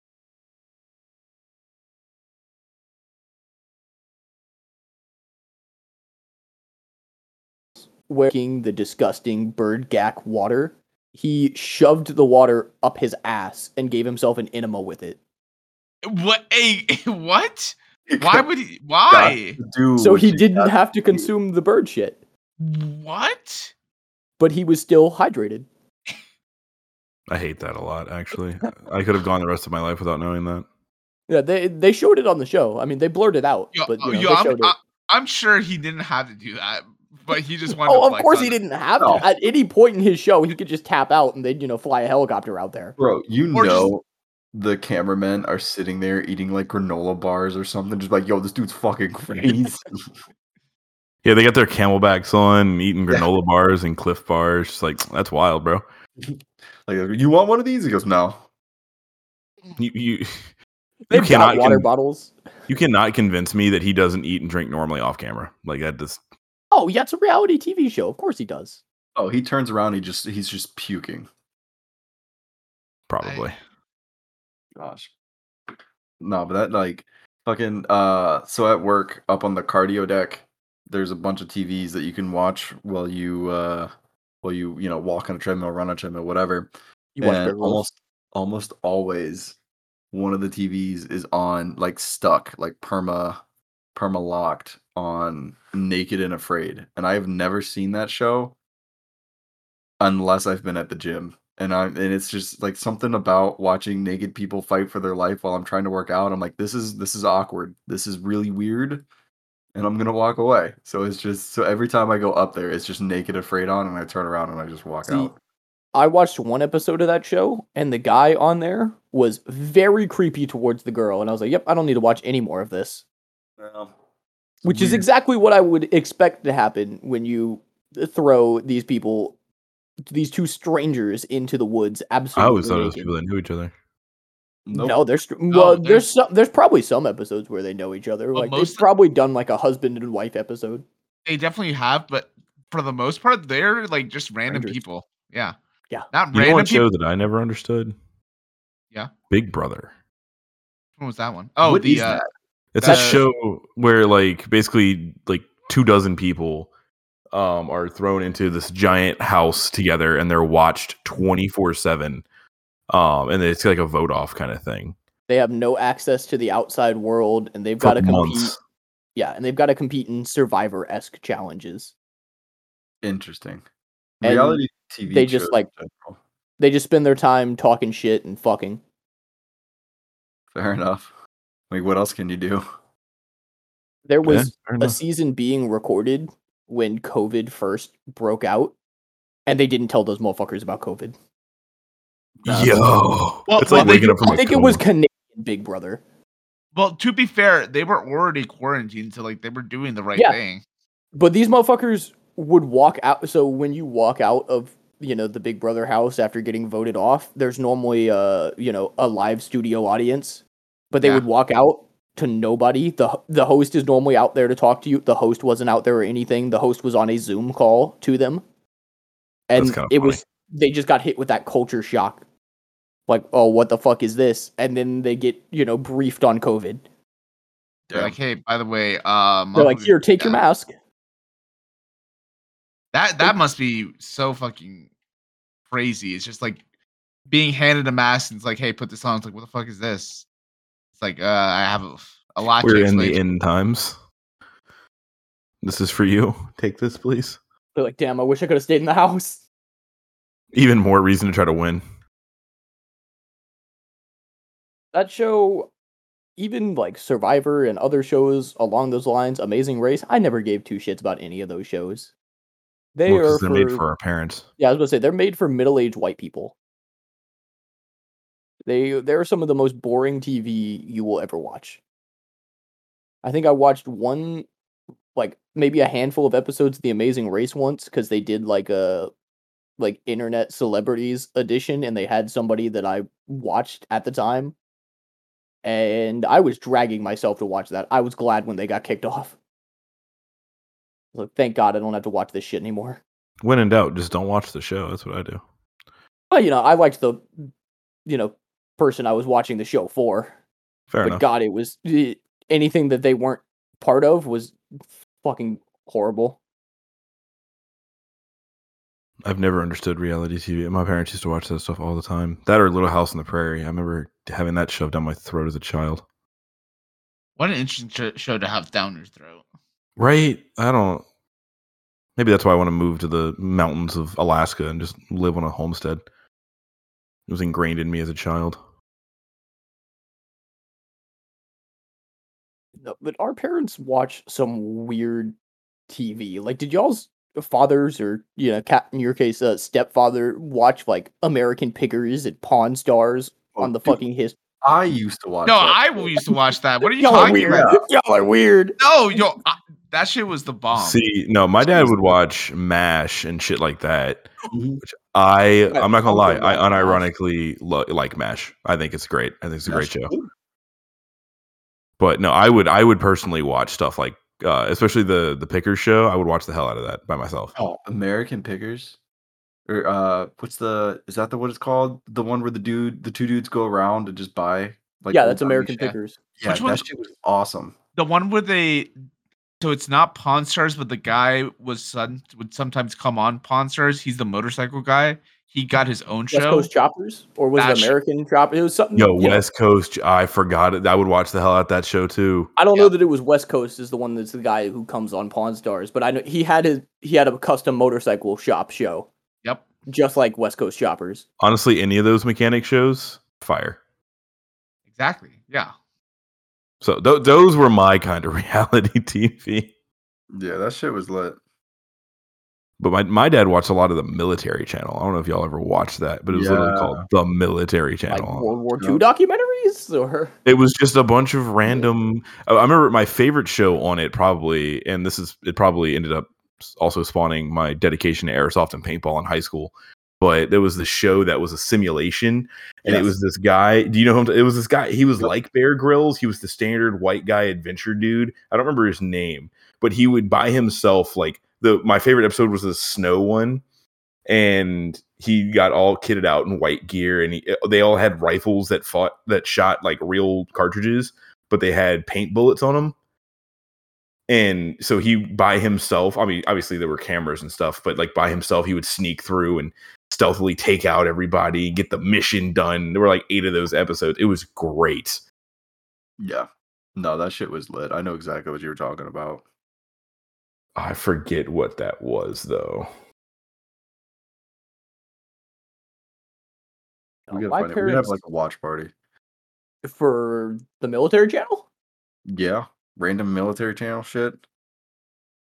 Working the disgusting bird gack water, he shoved the water up his ass and gave himself an enema with it. What? Hey, *laughs* what? *laughs* Why would he? Why? do So he didn't have to consume the bird shit, What? but he was still hydrated. I hate that a lot. Actually, I could have gone the rest of my life without knowing that. Yeah, they they showed it on the show. I mean, they blurred it out, Yo, but you oh, know, yo, they I'm, showed it. I, I'm sure he didn't have to do that, but he just wanted. Oh, to of course he it. didn't have No. to. At any point in his show, he could just tap out and they'd, you know, fly a helicopter out there. Bro, you Or just- know the cameramen are sitting there eating like granola bars or something, just like, yo, this dude's fucking *laughs* crazy. Yeah, they got their CamelBaks on, eating granola bars and Clif bars. Just like that's wild, bro. *laughs* like, you want one of these? He goes, no. You *laughs* you They've got cannot water con- bottles. you cannot convince me that he doesn't eat and drink normally off camera. Like that just Oh, yeah, it's a reality TV show. Of course he does. Oh, he turns around. He just he's just puking. probably. Gosh. No, but that like fucking uh so at work up on the cardio deck, there's a bunch of TVs that you can watch while you uh while you, you know, walk on a treadmill, run on a treadmill, whatever. You watch and almost almost always one of the TVs is on like stuck, like perma perma locked on Naked and Afraid. And I've never seen that show unless I've been at the gym. And I and it's just like something about watching naked people fight for their life while I'm trying to work out. I'm like, this is this is awkward. This is really weird. And I'm gonna walk away. So it's just so every time I go up there, it's just naked afraid on, and I turn around and I just walk See, out. I watched one episode of that show, and the guy on there was very creepy towards the girl, and I was like, "Yep, I don't need to watch any more of this." Well, Which is exactly what I would expect to happen when you throw these people, these two strangers, into the woods. Absolutely, I Absolutely. always thought it was people that knew each other. Nope. No, there's str- well, there's there's- some, there's probably some episodes where they know each other. Well, Like they've of- probably done like a husband and wife episode. They definitely have, but for the most part, they're like just random Strangers. people. Yeah. Yeah. Not You know random one show that I never understood? Yeah. Big Brother. When was that one? Oh, What the is uh, that? It's a show where like basically like two dozen people um are thrown into this giant house together and they're watched 24/7 um and it's like a vote off kind of thing. They have no access to the outside world, and they've got to compete. months. Yeah, and they've got to compete in Survivor esque challenges. Interesting. And Reality TV. they just, like- general. They just spend their time talking shit and fucking. Fair enough. Like, what else can you do? There was fair a season being recorded when COVID first broke out, and they didn't tell those motherfuckers about COVID. That's- Yo. Well, it's like they waking do- up from I a think it was. Canadian Big Brother. well, to be fair, they were already quarantined, so like they were doing the right Yeah. thing. But these motherfuckers would walk out. So when you walk out of you know the Big Brother house after getting voted off, there's normally uh you know a live studio audience, but they Yeah. would walk out to nobody. the The host is normally out there to talk to you. The host wasn't out there or anything. The host was on a Zoom call to them, and That's kinda it funny. was they just got hit with that culture shock. Like, oh, what the fuck is this? And then they get you know briefed on COVID. They're Yeah. like, hey, by the way, um, They're like, here, take your mask. That that must be so fucking crazy. It's just like being handed a mask and it's like, hey, put this on. It's like, what the fuck is this? It's like, uh, I have a, a lot We're to in the end times. This is for you. *laughs* Take this, please. They're like, damn, I wish I could have stayed in the house. Even more reason to try to win. that show even like survivor and other shows along those lines amazing race i never gave two shits about any of those shows they Well, 'cause are they're for, made for our parents. yeah i was gonna say they're made for middle-aged white people they they're some of the most boring tv you will ever watch i think i watched one like maybe a handful of episodes of the amazing race once because they did like a like internet celebrities edition and they had somebody that i watched at the time and I was dragging myself to watch that. I was glad when they got kicked *laughs* off. Look, thank God I don't have to watch this shit anymore. When in doubt, just don't watch the show. That's what I do. But you know, I liked the, you know, person I was watching the show for. Fair but enough. God, it was eh, anything that they weren't part of was fucking horrible. I've never understood reality TV. My parents used to watch that stuff all the time. That or Little House on the Prairie. I remember having that shoved down my throat as a child. What an interesting show to have down your throat. Right? I don't. Maybe that's why I want to move to the mountains of Alaska and just live on a homestead. It was ingrained in me as a child. No, but our parents watch some weird TV. Like, did y'all's fathers or you know, Kat in your case, uh, stepfather watch like American Pickers and Pawn Stars Oh, on the dude. fucking history. I used to watch. No, that I used to watch that. What are you Y'all talking weird. about? *laughs* Y'all are weird. No, yo, I, that shit was the bomb. See, no, my dad would watch MASH and shit like that. Mhm. I I'm not gonna lie, I unironically lo- like MASH. I think it's great. I think it's a great show. But no, I would I would personally watch stuff like uh, especially the the Pickers show. I would watch the hell out of that by myself. Oh, American Pickers. Or uh what's the is that the what it's called? The one where the dude the two dudes go around and just buy like yeah, that's American shit? Pickers. Yeah, Which that one's- shit was awesome. the one where they so it's not Pawn Stars, but the guy was some, would sometimes come on Pawn Stars. He's the motorcycle guy. He got his own show. West. Coast Choppers, or was That it sh- American Chop? It was something. Yo, you know, West Coast, I forgot it. I would watch the hell out of that show too. I don't Yeah. know that it was West Coast is the one that's the guy who comes on Pawn Stars, but I know he had his he had a custom motorcycle shop show, Yep. Just like West Coast Choppers. Honestly, any of those mechanic shows, fire. Exactly. Yeah. So th- those were my kind of *laughs* reality TV. Yeah, that shit was lit. But my, my dad watched a lot of the military channel. I don't know if y'all ever watched that, but it was literally called the military Like channel. World War Yeah. II documentaries, or it was just a bunch of random. I I remember my favorite show on it probably, and this is it probably ended up also spawning my dedication to airsoft and paintball in high school. But there was the show that was a simulation, and it was this guy. Do you know him? It was this guy. He was Yep. like Bear Grylls. He was the standard white guy adventure dude. I don't remember his name, but he would by himself like the. My favorite episode was the snow one, and he got all kitted out in white gear, and he, eh, they all had rifles that fought that shot like real cartridges, but they had paint bullets on them. And so he by himself, I mean, obviously there were cameras and stuff, but like by himself, he would sneak through and stealthily take out everybody, get the mission done. There were like eight of those episodes. It was great. Yeah. No, that shit was lit. I know exactly what you were talking about. I forget what that was though. We gotta my find it. We have like a watch party. for the military channel. Yeah. Random military channel shit.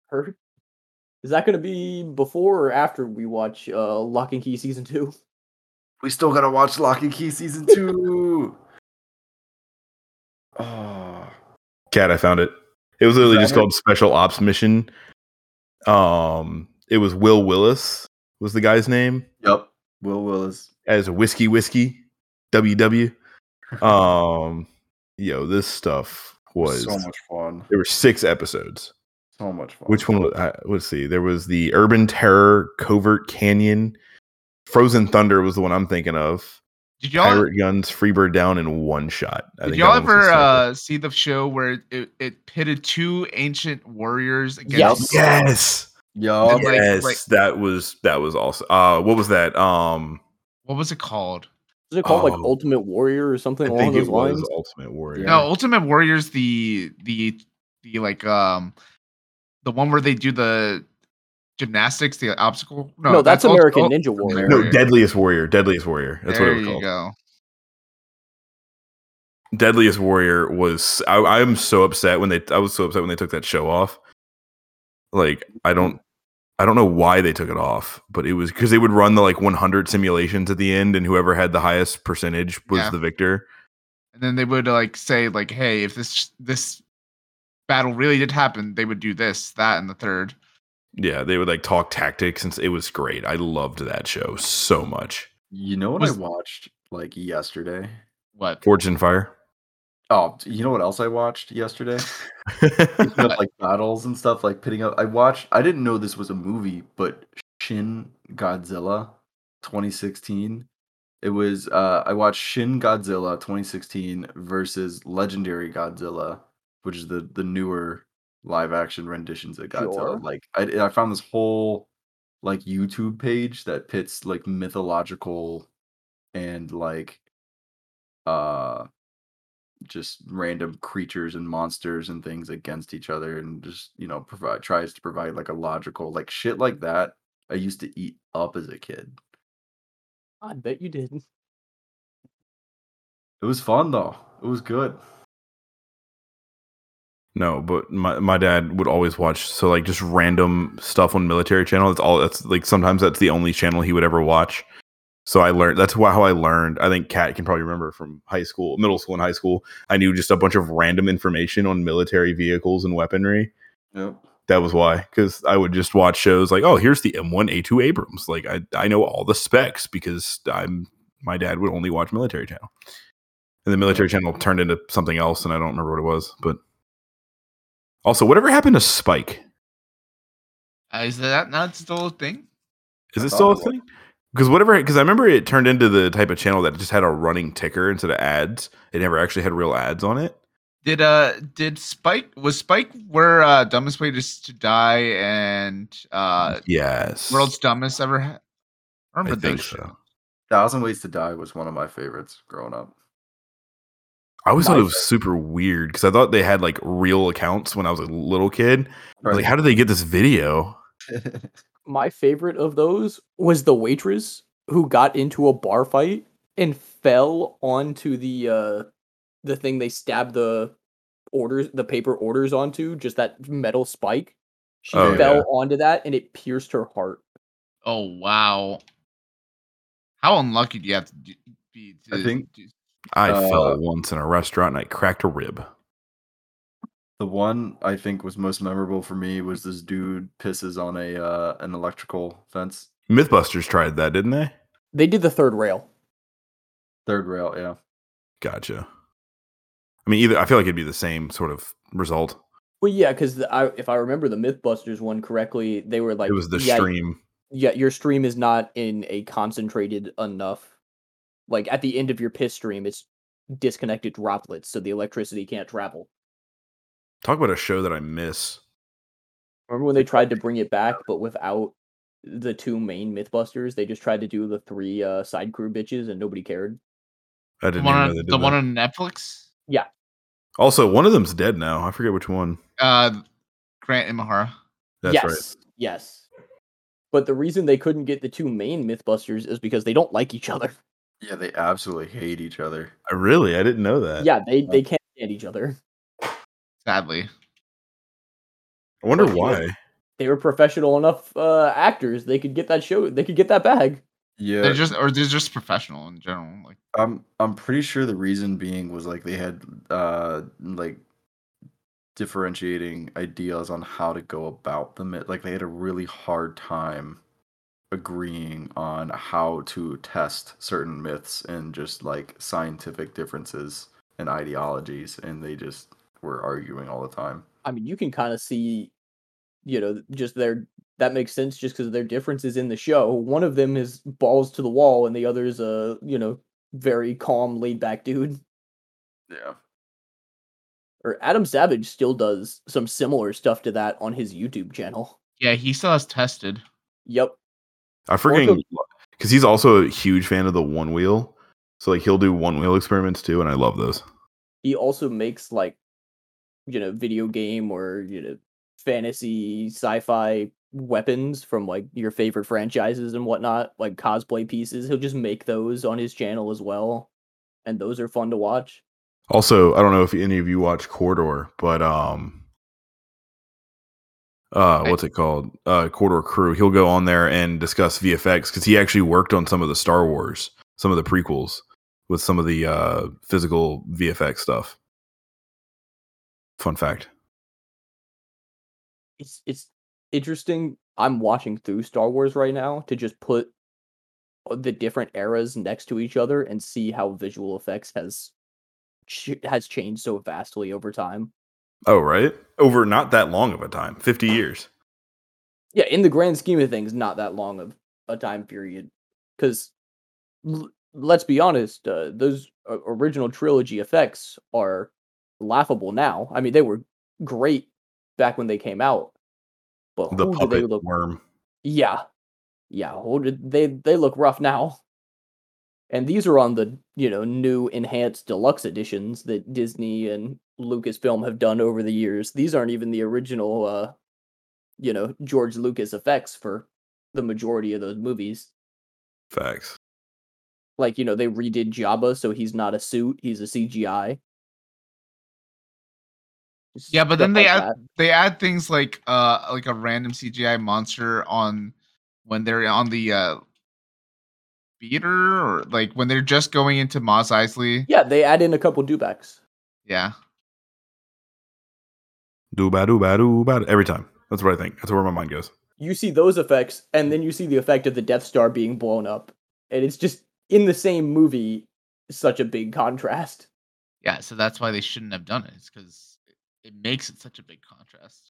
Her is that going to be before or after we watch uh, Locke and Key season two? *laughs* We still gotta watch Locke and Key season two. oh. Kat, I found it. It was literally just it? called Special Ops Mission. Um, it was Will Willis was the guy's name Yep. Will Willis. as Whiskey Whiskey WW. *laughs* Um, yo, this stuff was so much fun. there were six episodes. So much fun. Which one? was- uh, Let's see. There was the Urban Terror, Covert Canyon, Frozen Thunder was the one I'm thinking of. Did y'all Pirate Guns, Freebird Down in one shot. I did think y'all that the ever uh, see the show where it, it pitted two ancient warriors against Yes. Yes. Yo. And, like- yes, like- that was that was also. Uh, what was that? Um, what was it called? Is it called like Oh. Ultimate Warrior or something I along think those it was lines? Ultimate Warrior. No, Ultimate Warriors the the the like um the one where they do the gymnastics, the obstacle. No, No, that's, Ult- American Ult- Ninja Warrior. no, Deadliest Warrior. Deadliest Warrior. That's there what it was you called. go. Deadliest Warrior was. I, I'm so upset when they. I was so upset when they took that show off. Like I don't. I don't know why they took it off, but it was because they would run the like 100 simulations at the end, and whoever had the highest percentage was Yeah. the victor. And then they would uh, like say like, "Hey, if this this battle really did happen, they would do this, that, and the third. Yeah, they would like talk tactics, and it was great. I loved that show so much. You know what Was- I watched like yesterday? What? Forged in Fire. Oh, you know what else I watched yesterday? *laughs* Like battles and stuff, like pitting up. I watched. I didn't know this was a movie, but Shin Godzilla, 2016. It was. uh I watched Shin Godzilla 2016 versus Legendary Godzilla, which is the the newer live action renditions of Godzilla. Sure. Like I I found this whole like YouTube page that pits like mythological and like uh just random creatures and monsters and things against each other and just you know provide tries to provide like a logical like shit like that i used to eat up as a kid I bet you did. it was fun though it was good No, but my my dad would always watch so like just random stuff on military channel. That's all. That's like sometimes that's the only channel he would ever watch. So I learned that's why how I learned. I think Kat can probably remember from high school, middle school, and high school. I knew just a bunch of random information on military vehicles and weaponry. Yep. That was why, because I would just watch shows like, oh, here's the M1A2 Abrams. Like I, I know all the specs because I'm my dad would only watch military channel, and the military channel turned into something else, and I don't remember what it was. But also, whatever happened to Spike? Uh, is that not still a thing? Is I it still a it was. Thing? Because whatever, because I remember it turned into the type of channel that just had a running ticker instead of ads. It never actually had real ads on it. Did uh did Spike was Spike where uh dumbest way to to die and uh Yes, world's dumbest ever ha- I I remember think those so. shows. Thousand Ways to Die was one of my favorites growing up. I always thought it was super weird because I thought they had like real accounts when I was a little kid. I was like, how did they get this video? *laughs* My favorite of those was the waitress who got into a bar fight and fell onto the uh the thing they stabbed the orders the paper orders onto, just that metal spike. She Oh, fell yeah. onto that and it pierced her heart. Oh wow. How unlucky do you have to be to I think- do- I Uh, fell once in a restaurant and I cracked a rib. The one I think was most memorable for me was this dude pisses on a uh, an electrical fence. Mythbusters tried that, didn't they? They did the third rail. Third rail, yeah. Gotcha. I mean, either I feel like it'd be the same sort of result. Well, yeah, because I, if I remember the MythBusters one correctly, they were like, it was the yeah, stream. Yeah, your stream is not in a concentrated enough. Like at the end of your piss stream, it's disconnected droplets, so the electricity can't travel. Talk about a show that I miss. Remember when they tried to bring it back, but without the two main MythBusters, they just tried to do the three uh, side crew bitches, and nobody cared. I didn't one even on know they did the one on Netflix? Yeah. Also, one of them's dead now. I forget which one. Uh Grant Imahara. That's yes, right. yes. But the reason they couldn't get the two main MythBusters is because they don't like each other. Yeah, they absolutely hate each other. I really, I didn't know that. Yeah, they they can't stand each other. Sadly. I wonder But, why. They were professional enough uh, actors; they could get that show. They could get that bag. Yeah, They're just or they're just professional in general. Like I'm I'm pretty sure the reason being was like they had uh like differentiating ideas on how to go about them. It- Like they had a really hard time agreeing on how to test certain myths and just like scientific differences and ideologies and they just were arguing all the time. I mean, you can kind of see, you know, just their that makes sense just because their differences in the show. One of them is balls to the wall, and the other is a you know very calm, laid back dude. Yeah. Or Adam Savage still does some similar stuff to that on his YouTube channel. yeah, he still has tested. Yep. I forget because he's also a huge fan of the one wheel. So like he'll do one wheel experiments too, and I love those. He also makes like, you know, video game or you know, fantasy sci-fi weapons from like your favorite franchises and whatnot, like cosplay pieces. He'll just make those on his channel as well, and those are fun to watch. Also, I don't know if any of you watch Corridor, but um uh what's it called? Uh Corridor Crew. He'll go on there and discuss VFX because he actually worked on some of the Star Wars, some of the prequels with some of the uh physical VFX stuff. Fun fact. It's it's interesting. I'm watching through Star Wars right now to just put uh, the different eras next to each other and see how visual effects has has changed so vastly over time. Oh, right? Over not that long of a time. 50 years. yeah, in the grand scheme of things, not that long of a time period. Because l- let's be honest, uh, those uh, original trilogy effects are laughable now. I mean, they were great back when they came out, but The who do they puppet look? worm. Yeah, yeah, who did they they look rough now. And these are on the you know new enhanced deluxe editions that Disney and Lucasfilm have done over the years. These aren't even the original, uh, you know, George Lucas effects for the majority of those movies. Facts. Like you know, they redid Jabba, so he's not a suit; he's a CGI. Just Yeah, but then they like add that. they add things like uh like a random CGI monster on when they're on the uh Speeder or like when they're just going into Mos Eisley. Yeah, they add in a couple dewbacks. Yeah. Do ba do ba do ba every time. That's what I think. That's where my mind goes. You see those effects, and then you see the effect of the Death Star being blown up, and it's just in the same movie. Such a big contrast. Yeah, so that's why they shouldn't have done it. It's because it makes it such a big contrast.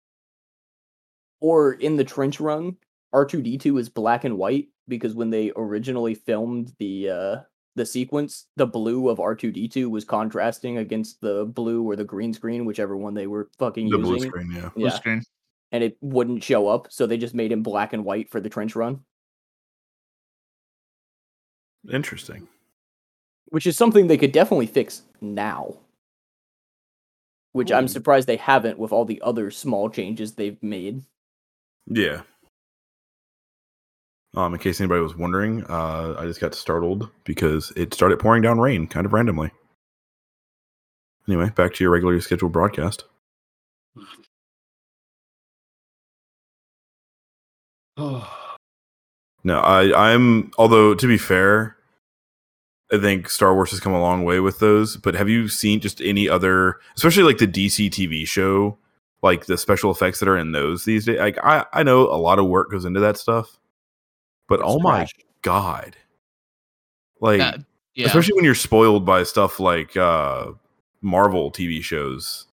Or in the trench run, R two D two is black and white because when they originally filmed the uh the sequence, the blue of R two D two was contrasting against the blue or the green screen, whichever one they were fucking The using. blue screen, yeah. Blue Yeah, screen. and it wouldn't show up, so they just made him black and white for the trench run, Interesting. which is something they could definitely fix now. Which I'm surprised they haven't with all the other small changes they've made. Yeah. Um, in case anybody was wondering, uh, I just got startled because it started pouring down rain kind of randomly. Anyway, back to your regularly scheduled broadcast. *sighs* No, I, I'm. Although to be fair, I think Star Wars has come a long way with those. But have you seen just any other, especially like the DC TV show, like the special effects that are in those these days? Like I, I know a lot of work goes into that stuff, but oh my god, like Yeah. yeah. especially when you're spoiled by stuff like uh Marvel TV shows,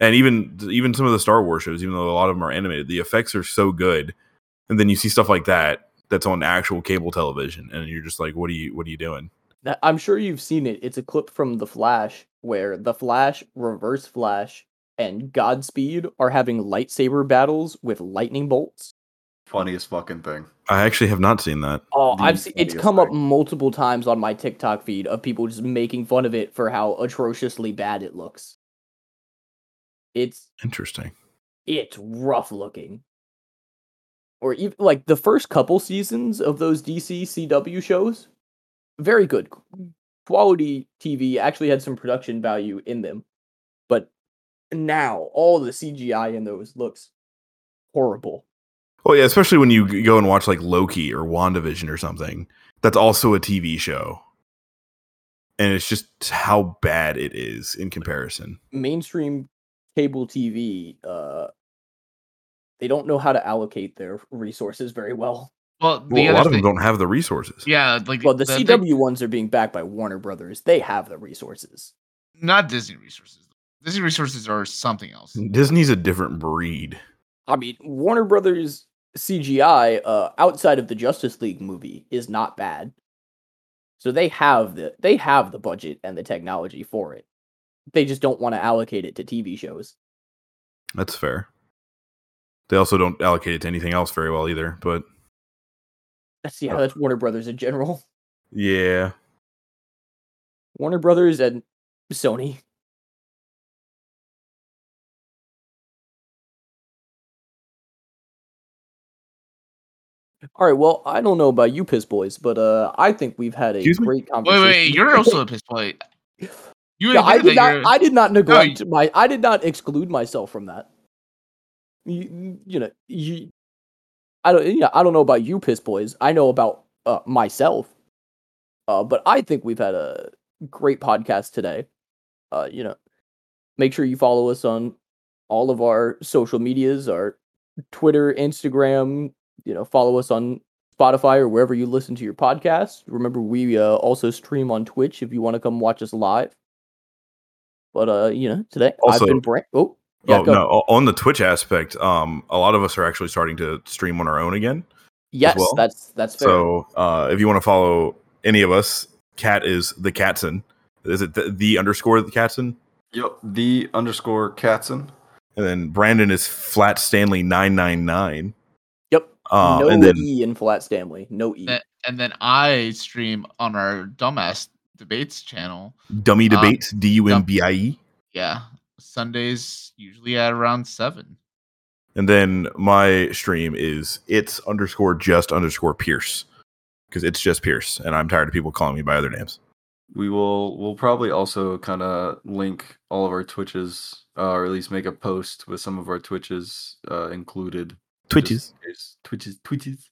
and even even some of the Star Wars shows, even though a lot of them are animated, the effects are so good, and then you see stuff like that that's on actual cable television, and you're just like, what are you what are you doing? That- I'm sure you've seen it. It's a clip from The Flash where The Flash, Reverse Flash, and Godspeed are having lightsaber battles with lightning bolts. Funniest fucking thing. I actually have not seen that. Oh, The I've seen it's funniest come up multiple times on my TikTok feed of people just making fun of it for how atrociously bad it looks. It's Interesting. it's rough looking. Or even like the first couple seasons of those DC CW shows, very good quality TV. Actually had some production value in them, but now all the CGI in those looks horrible. Well, yeah, especially when you go and watch like Loki or WandaVision or something. That's also a TV show. And it's just how bad it is in comparison. Mainstream cable TV, uh, they don't know how to allocate their resources very well. Well, the Well, a other lot of them thing, don't have the resources. yeah, like Well, the, thing- CW ones are being backed by Warner Brothers. They have the resources. not Disney resources. Disney resources are something else. Disney's a different breed. I mean, Warner Brothers CGI uh, outside of the Justice League movie is not bad. So they have the they have the budget and the technology for it. They just don't want to allocate it to TV shows. That's fair. They also don't allocate it to anything else very well either. But That's yeah, that's Warner Brothers in general. *laughs* yeah, Warner Brothers and Sony. All right, well, I don't know about you, piss boys, but uh, I think we've had a Excuse great Wait, conversation. wait, wait, you're *laughs* also a piss boy. You Yeah, I did not. you're- I did not neglect you- my. I did not exclude myself from that. You, you know, you. I don't. Yeah, I don't know about you, piss boys. I know about uh, myself. Uh, but I think we've had a great podcast today. Uh, you know, make sure you follow us on all of our social medias, our Twitter, Instagram. You know, follow us on Spotify or wherever you listen to your podcast. Remember, we uh, also stream on Twitch if you want to come watch us live. But uh, you know, today Also- I've been Brand. Oh, yeah, oh go. no, o- on the Twitch aspect, um, a lot of us are actually starting to stream on our own again. yes, well. that's that's fair. So uh, if you want to follow any of us, Kat is the Catson. Is it the, the underscore the Catson? Yep. The underscore Katzen. And then Brandon is Flat Stanley nine nine nine. yep, Um, no and then E in Flat Stanley, no E. that- and then I stream on our dumbass debates channel. Dummy uh, Debates D U M B I E. Yeah, Sundays usually at around seven. And then my stream is it's underscore just underscore Pierce because it's just Pierce, and I'm tired of people calling me by other names. We will. We'll probably also kind of link all of our Twitches, uh, or at least make a post with some of our Twitches uh, included. Twitches. Twitches. Twitches.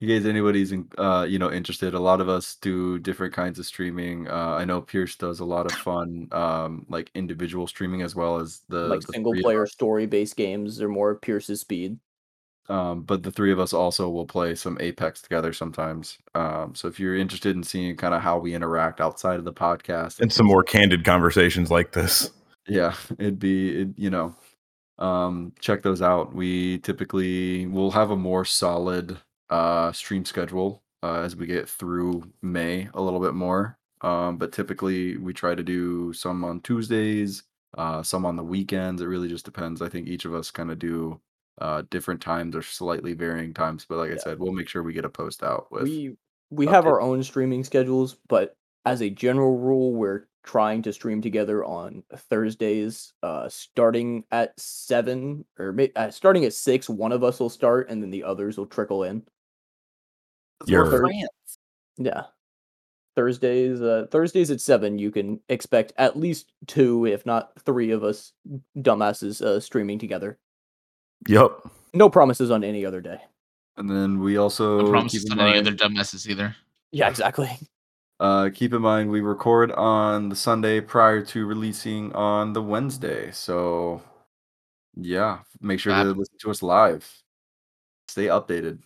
You guys anybody's in, uh you know interested a lot of us do different kinds of streaming uh i know pierce does a lot of fun um like individual streaming as well as the like the single player story based games or more of Pierce's speed. um but the three of us also will play some apex together sometimes um so if you're interested in seeing kind of how we interact outside of the podcast And some more candid conversations like this. yeah it'd be it, you know um check those out we typically will have a more solid uh stream schedule uh, as we get through may a little bit more um but typically we try to do some on tuesdays uh some on the weekends it really just depends i think each of us kind of do uh different times or slightly varying times but like i said we'll make sure we get a post out with we we have our own streaming schedules, but as a general rule, we're trying to stream together on Thursdays, uh, starting at seven or uh, starting at six. One of us will start, and then the others will trickle in. You're- Thur- Yeah, Thursdays. Uh, Thursdays at seven. You can expect at least two, if not three, of us dumbasses uh, streaming together. Yep. No promises on any other day. and then we also No promises in on any other dumbasses either. Yeah, exactly. *laughs* Uh, keep in mind we record on the Sunday prior to releasing on the Wednesday. So, yeah, make sure to listen to us live. Stay updated.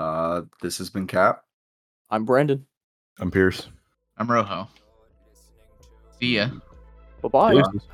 Uh, this has been Kat. I'm Brandon. I'm Pierce. I'm Rojo. See ya. Bye bye. Deuces.